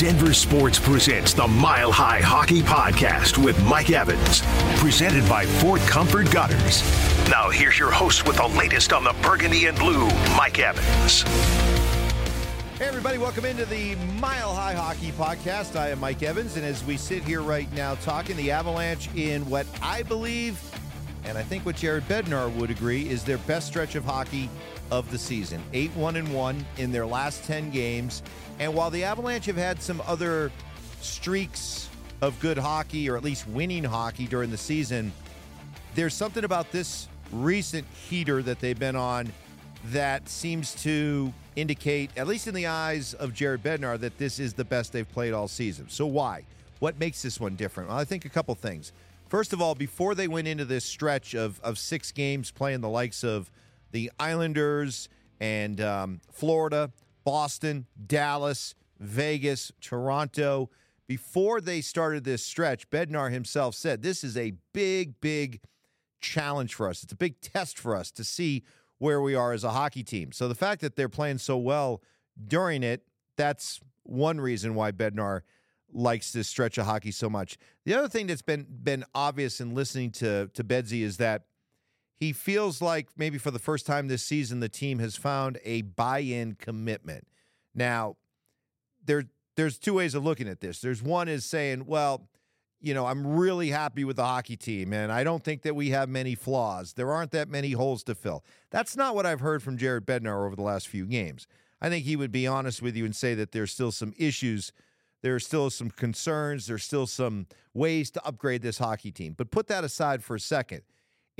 Denver Sports presents the Mile High Hockey Podcast with Mike Evans, presented by Fort Comfort Gutters. Now, here's your host with the latest on the Burgundy and Blue, Mike Evans. Hey, everybody, welcome into the Mile High Hockey Podcast. I am Mike Evans, and as we sit here right now talking, the Avalanche in what I believe, and I think what Jared Bednar would agree, is their best stretch of hockey of the season. 8 1 and 1 in their last 10 games. And while the Avalanche have had some other streaks of good hockey, or at least winning hockey during the season, there's something about this recent heater that they've been on that seems to indicate, at least in the eyes of Jared Bednar, that this is the best they've played all season. So why? What makes this one different? Well, I think a couple things. First of all, before they went into this stretch of, of six games playing the likes of the Islanders and um, Florida, Boston, Dallas, Vegas, Toronto. Before they started this stretch, Bednar himself said, This is a big, big challenge for us. It's a big test for us to see where we are as a hockey team. So the fact that they're playing so well during it, that's one reason why Bednar likes this stretch of hockey so much. The other thing that's been been obvious in listening to to Bedsy is that he feels like maybe for the first time this season the team has found a buy-in commitment. Now, there there's two ways of looking at this. There's one is saying, well, you know, I'm really happy with the hockey team and I don't think that we have many flaws. There aren't that many holes to fill. That's not what I've heard from Jared Bednar over the last few games. I think he would be honest with you and say that there's still some issues there are still some concerns. There's still some ways to upgrade this hockey team. But put that aside for a second.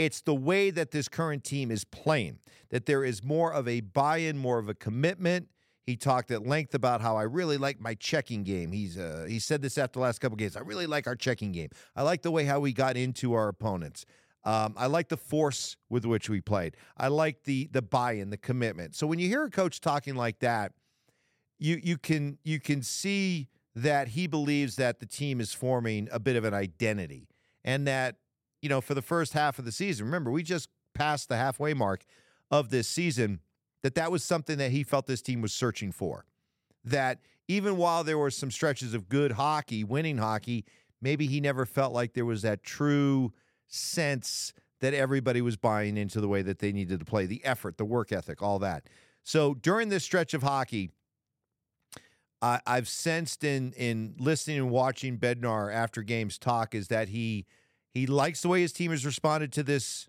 It's the way that this current team is playing, that there is more of a buy in, more of a commitment. He talked at length about how I really like my checking game. He's uh, he said this after the last couple games. I really like our checking game. I like the way how we got into our opponents. Um, I like the force with which we played. I like the the buy-in, the commitment. So when you hear a coach talking like that, you you can you can see that he believes that the team is forming a bit of an identity and that you know, for the first half of the season. Remember, we just passed the halfway mark of this season. That that was something that he felt this team was searching for. That even while there were some stretches of good hockey, winning hockey, maybe he never felt like there was that true sense that everybody was buying into the way that they needed to play, the effort, the work ethic, all that. So during this stretch of hockey, I've sensed in in listening and watching Bednar after games talk is that he he likes the way his team has responded to this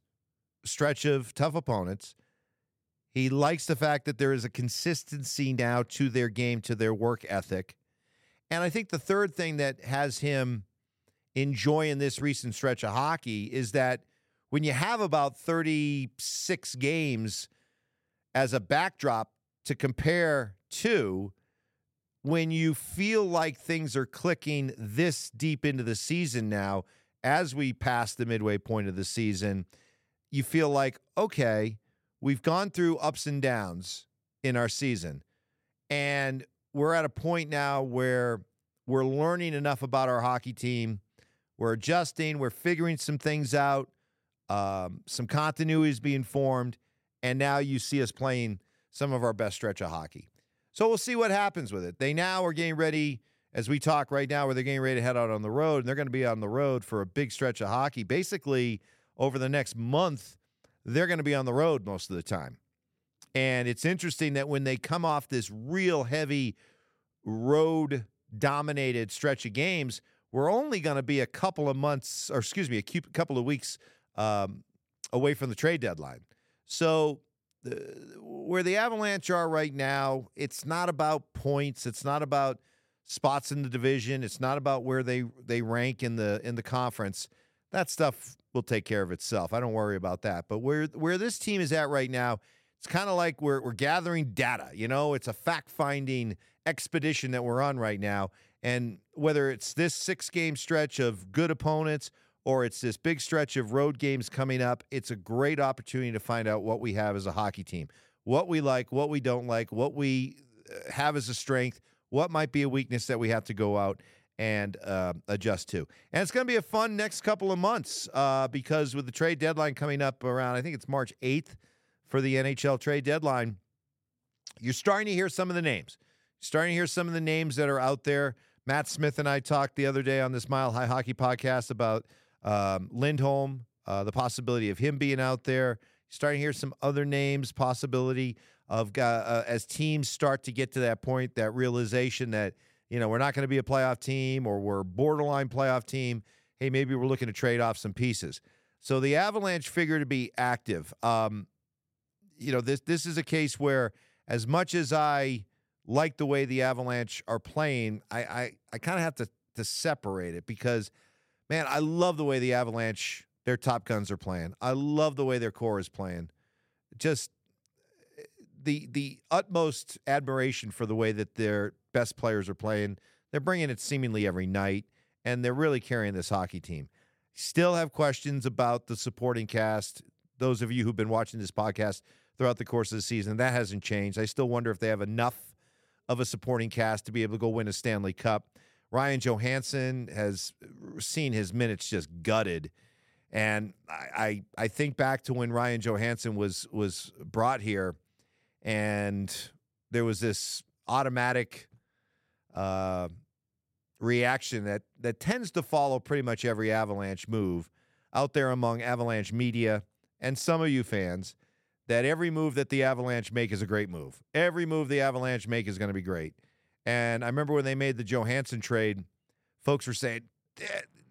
stretch of tough opponents. He likes the fact that there is a consistency now to their game, to their work ethic. And I think the third thing that has him enjoying this recent stretch of hockey is that when you have about 36 games as a backdrop to compare to, when you feel like things are clicking this deep into the season now, as we pass the midway point of the season, you feel like, okay, we've gone through ups and downs in our season. And we're at a point now where we're learning enough about our hockey team. We're adjusting, we're figuring some things out, um, some continuity is being formed. And now you see us playing some of our best stretch of hockey. So we'll see what happens with it. They now are getting ready as we talk right now, where they're getting ready to head out on the road, and they're going to be on the road for a big stretch of hockey. Basically, over the next month, they're going to be on the road most of the time. And it's interesting that when they come off this real heavy road dominated stretch of games, we're only going to be a couple of months, or excuse me, a couple of weeks um, away from the trade deadline. So, where the Avalanche are right now, it's not about points. It's not about spots in the division. It's not about where they they rank in the in the conference. That stuff will take care of itself. I don't worry about that. But where where this team is at right now, it's kind of like we're we're gathering data. You know, it's a fact finding expedition that we're on right now. And whether it's this six game stretch of good opponents or it's this big stretch of road games coming up, it's a great opportunity to find out what we have as a hockey team, what we like, what we don't like, what we uh, have as a strength, what might be a weakness that we have to go out and uh, adjust to. And it's going to be a fun next couple of months uh, because with the trade deadline coming up around, I think it's March 8th for the NHL trade deadline, you're starting to hear some of the names. Starting to hear some of the names that are out there. Matt Smith and I talked the other day on this Mile High Hockey podcast about um, Lindholm, uh, the possibility of him being out there. Starting to hear some other names, possibility of uh, as teams start to get to that point, that realization that you know we're not going to be a playoff team or we're borderline playoff team. Hey, maybe we're looking to trade off some pieces. So the Avalanche figure to be active. Um, you know, this this is a case where as much as I like the way the Avalanche are playing, I I, I kind of have to to separate it because man, I love the way the Avalanche their top guns are playing. I love the way their core is playing. Just the the utmost admiration for the way that their best players are playing. They're bringing it seemingly every night, and they're really carrying this hockey team. Still have questions about the supporting cast. Those of you who've been watching this podcast throughout the course of the season, that hasn't changed. I still wonder if they have enough of a supporting cast to be able to go win a Stanley Cup. Ryan Johansen has seen his minutes just gutted. And I, I, I think back to when Ryan Johansen was was brought here and there was this automatic uh, reaction that that tends to follow pretty much every Avalanche move out there among Avalanche media and some of you fans that every move that the Avalanche make is a great move. Every move the Avalanche make is going to be great. And I remember when they made the Johansen trade, folks were saying,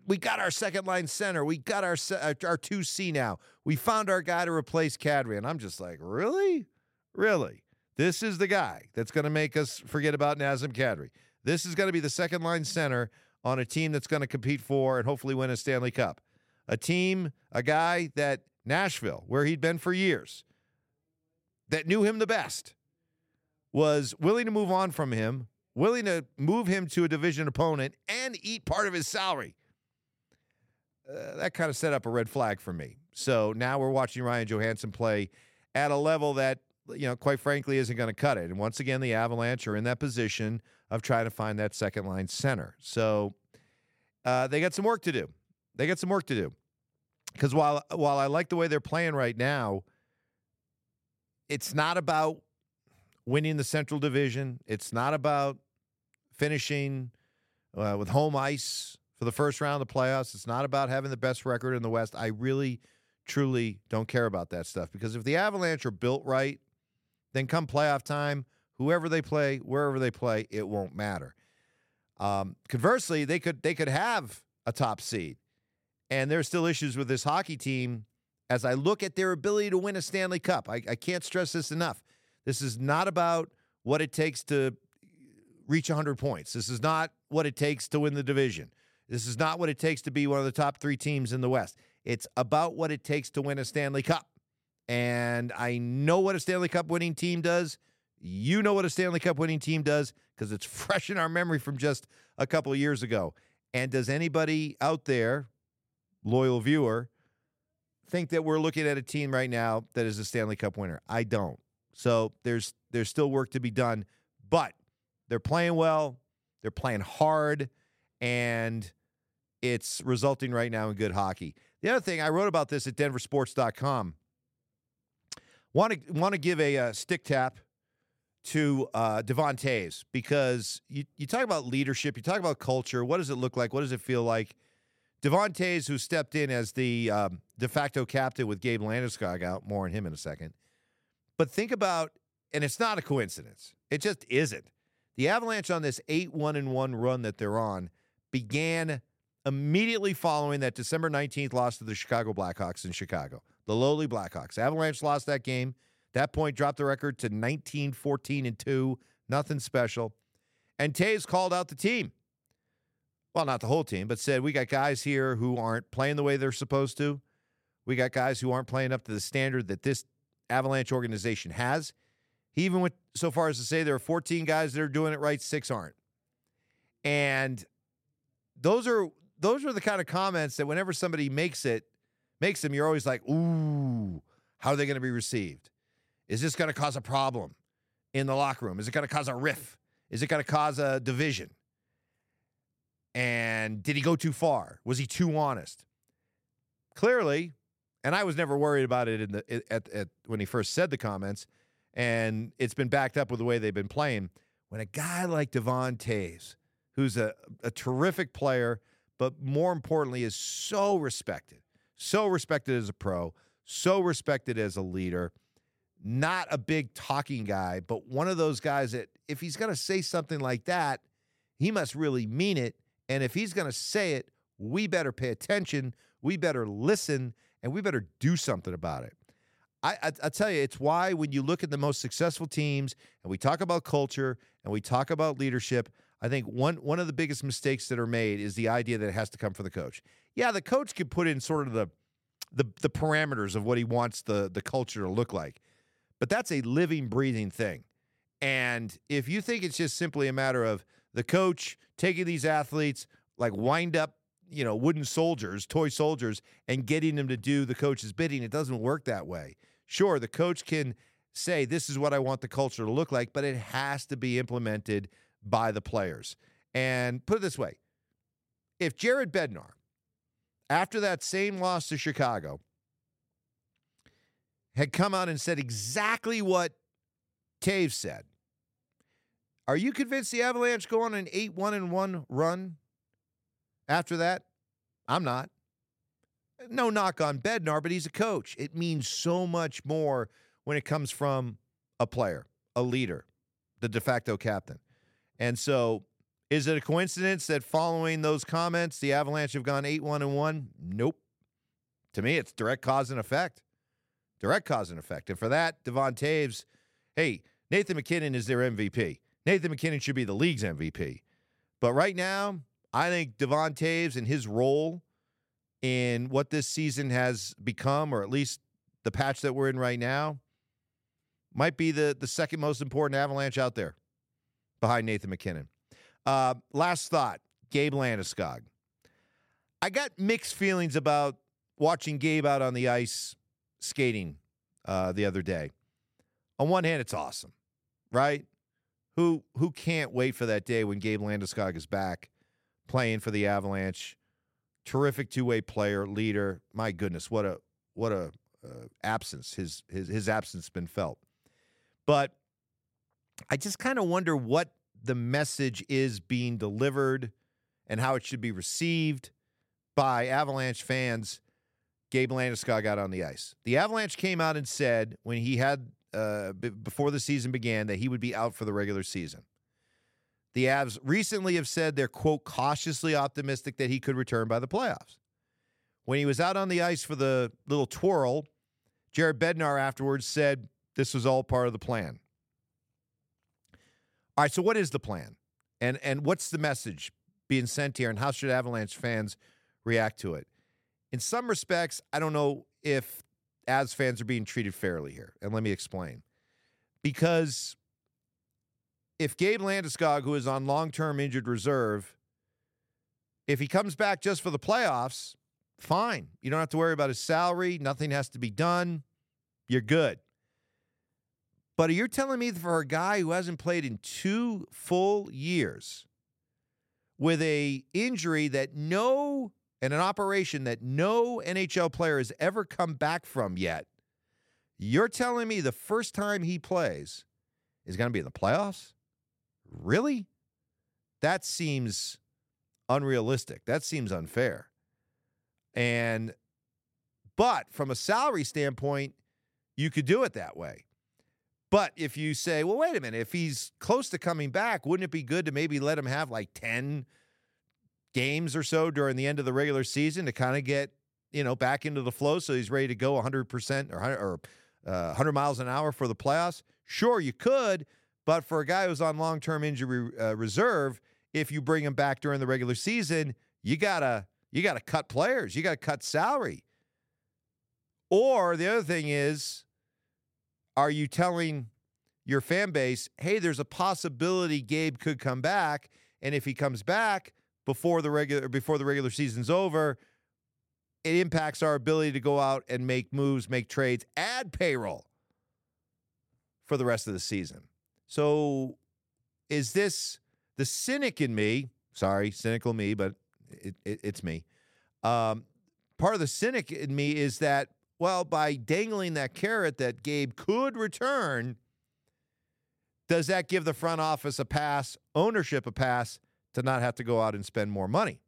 "We got our second line center. We got our our 2C now. We found our guy to replace Kadri." And I'm just like, "Really? Really? This is the guy that's going to make us forget about Nazem Kadri. This is going to be the second line center on a team that's going to compete for and hopefully win a Stanley Cup. A team, a guy that Nashville, where he'd been for years, that knew him the best, was willing to move on from him, willing to move him to a division opponent and eat part of his salary. Uh, that kind of set up a red flag for me. So now we're watching Ryan Johansen play at a level that you know, quite frankly, isn't going to cut it. And once again, the Avalanche are in that position of trying to find that second line center. So uh, they got some work to do. They got some work to do. Because while while I like the way they're playing right now, it's not about winning the Central Division. It's not about finishing uh, with home ice for the first round of the playoffs. It's not about having the best record in the West. I really, truly don't care about that stuff because if the Avalanche are built right, then come playoff time, whoever they play, wherever they play, it won't matter. Um, conversely, they could they could have a top seed, and there's still issues with this hockey team. As I look at their ability to win a Stanley Cup, I, I can't stress this enough. This is not about what it takes to reach 100 points. This is not what it takes to win the division. This is not what it takes to be one of the top three teams in the West. It's about what it takes to win a Stanley Cup. And I know what a Stanley Cup winning team does. You know what a Stanley Cup winning team does because it's fresh in our memory from just a couple of years ago. And does anybody out there, loyal viewer, think that we're looking at a team right now that is a Stanley Cup winner? I don't. So there's there's still work to be done, but they're playing well, they're playing hard, and it's resulting right now in good hockey. The other thing I wrote about this at denversports.com Want to want to give a, uh, stick tap to uh, Devon Toews because you, you talk about leadership, you talk about culture. What does it look like? What does it feel like? Devon Toews, who stepped in as the um, de facto captain with Gabe Landeskog out, more on him in a second. But think about, and it's not a coincidence. It just isn't. The Avalanche on this eight one and one run that they're on began immediately following that December 19th loss to the Chicago Blackhawks in Chicago the lowly Blackhawks. Avalanche lost that game. That point dropped the record to 19 14 and 2. Nothing special. And Toews called out the team. Well, not the whole team, but said, We got guys here who aren't playing the way they're supposed to. We got guys who aren't playing up to the standard that this Avalanche organization has. He even went so far as to say there are 14 guys that are doing it right, six aren't. And those are those are the kind of comments that whenever somebody makes it makes them, you're always like, ooh, how are they going to be received? Is this going to cause a problem in the locker room? Is it going to cause a riff? Is it going to cause a division? And did he go too far? Was he too honest? Clearly, and I was never worried about it in the at, at when he first said the comments, and it's been backed up with the way they've been playing. when a guy like Devon Toews, who's a, a terrific player, but more importantly, is so respected, so respected as a pro, so respected as a leader, not a big talking guy, but one of those guys that if he's going to say something like that, he must really mean it. And if he's going to say it, we better pay attention, we better listen, and we better do something about it. I, I, I, tell you, it's why when you look at the most successful teams and we talk about culture and we talk about leadership, I think one one of the biggest mistakes that are made is the idea that it has to come from the coach. Yeah, the coach can put in sort of the the, the parameters of what he wants the the culture to look like, but that's a living, breathing thing. And if you think it's just simply a matter of the coach taking these athletes like wind up, you know, wooden soldiers, toy soldiers, and getting them to do the coach's bidding, it doesn't work that way. Sure, the coach can say, This is what I want the culture to look like, but it has to be implemented by the players. And put it this way if Jared Bednar, after that same loss to Chicago, had come out and said exactly what Toews said, are you convinced the Avalanche go on an 8 1 and 1 run after that? I'm not. No knock on Bednar, but he's a coach. It means so much more when it comes from a player, a leader, the de facto captain. And so, is it a coincidence that following those comments, the Avalanche have gone 8 1 and 1? Nope. To me, it's direct cause and effect. Direct cause and effect. And for that, Devon Toews, hey, Nathan MacKinnon is their MVP. Nathan MacKinnon should be the league's MVP. But right now, I think Devon Toews and his role in what this season has become, or at least the patch that we're in right now, might be the, the second most important Avalanche out there behind Nathan MacKinnon. Uh, last thought Gabe Landeskog. I got mixed feelings about watching Gabe out on the ice skating uh, the other day. On one hand, it's awesome, right? Who who can't wait for that day when Gabe Landeskog is back playing for the Avalanche? Terrific two way player, leader. My goodness, what a what a uh, absence his his his absence been felt. But I just kind of wonder what the message is being delivered and how it should be received by Avalanche fans. Gabe Landeskog got on the ice. The Avalanche came out and said when he had uh, b- before the season began that he would be out for the regular season. The Avs recently have said they're quote cautiously optimistic that he could return by the playoffs. When he was out on the ice for the little twirl, Jared Bednar afterwards said this was all part of the plan. All right, so what is the plan? And and what's the message being sent here and how should Avalanche fans react to it? In some respects, I don't know if as fans are being treated fairly here. And let me explain. Because if Gabe Landeskog, who is on long-term injured reserve, if he comes back just for the playoffs, fine. You don't have to worry about his salary. Nothing has to be done. You're good. But you're telling me for a guy who hasn't played in two full years with a injury that no and an operation that no NHL player has ever come back from yet, you're telling me the first time he plays is going to be in the playoffs? Really? That seems unrealistic. That seems unfair. And but from a salary standpoint, you could do it that way. But if you say, well, wait a minute, if he's close to coming back, wouldn't it be good to maybe let him have like 10 games or so during the end of the regular season to kind of get, you know, back into the flow so he's ready to go 100% or, or uh, 100 miles an hour for the playoffs? Sure, you could. But for a guy who's on long term injury uh, reserve, if you bring him back during the regular season, you gotta you gotta cut players, you gotta cut salary. Or the other thing is, are you telling your fan base, hey, there's a possibility Gabe could come back, and if he comes back before the regular before the regular season's over, it impacts our ability to go out and make moves, make trades, add payroll for the rest of the season. So, is this the cynic in me? Sorry, cynical me, but it, it, it's me. Um, part of the cynic in me is that well, by dangling that carrot that Gabe could return, does that give the front office a pass, ownership a pass to not have to go out and spend more money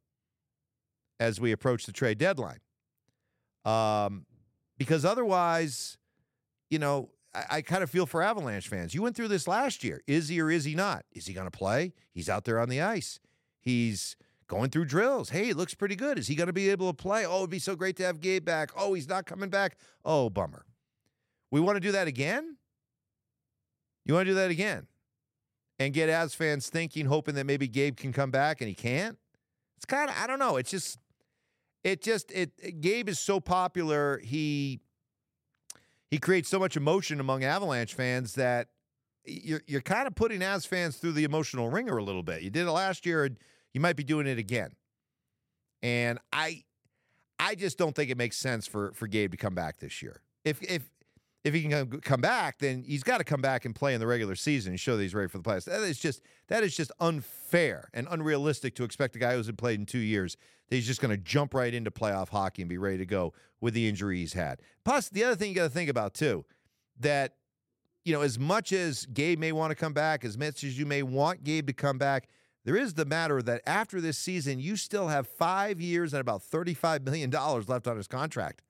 as we approach the trade deadline? Um, because otherwise, you know, I, I kind of feel for Avalanche fans. You went through this last year. Is he or is he not? Is he going to play? He's out there on the ice. He's going through drills. Hey, it looks pretty good. Is he going to be able to play? Oh, it'd be so great to have Gabe back. Oh, he's not coming back. Oh, bummer. We want to do that again? You want to do that again? And get as fans thinking, hoping that maybe Gabe can come back and he can't? It's kind of, I don't know. It's just, it just, it, Gabe is so popular. He, he creates so much emotion among Avalanche fans that you're, you're kind of putting as fans through the emotional wringer a little bit. You did it last year, you might be doing it again. And I, I just don't think it makes sense for for Gabe to come back this year. If if if he can come back, then he's got to come back and play in the regular season and show that he's ready for the playoffs. That is just that is just unfair and unrealistic to expect a guy who hasn't played in two years that he's just going to jump right into playoff hockey and be ready to go with the injury he's had. Plus, the other thing you got to think about too, that you know, as much as Gabe may want to come back, as much as you may want Gabe to come back, there is the matter that after this season, you still have five years and about $35 million left on his contract.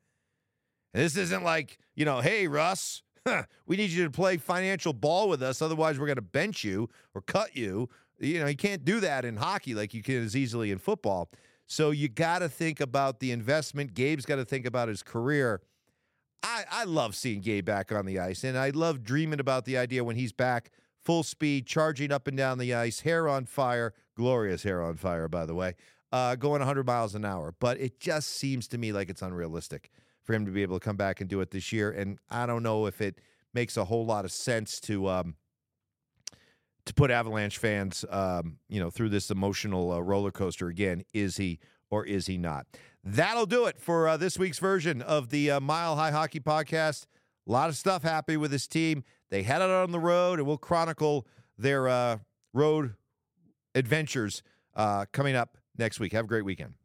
And this isn't like, you know, hey, Russ, we need you to play financial ball with us. Otherwise, we're going to bench you or cut you. You know, you can't do that in hockey like you can as easily in football. So you got to think about the investment. Gabe's got to think about his career. I, I love seeing Gabe back on the ice, and I love dreaming about the idea when he's back full speed, charging up and down the ice, hair on fire, glorious hair on fire, by the way, uh, going 100 miles an hour. But it just seems to me like it's unrealistic for him to be able to come back and do it this year. And I don't know if it makes a whole lot of sense to um, to put Avalanche fans, um, you know, through this emotional uh, roller coaster again. Is he or is he not? That'll do it for uh, this week's version of the uh, Mile High Hockey Podcast. A lot of stuff happy with his team. They headed out on the road, and we'll chronicle their uh, road adventures uh, coming up next week. Have a great weekend.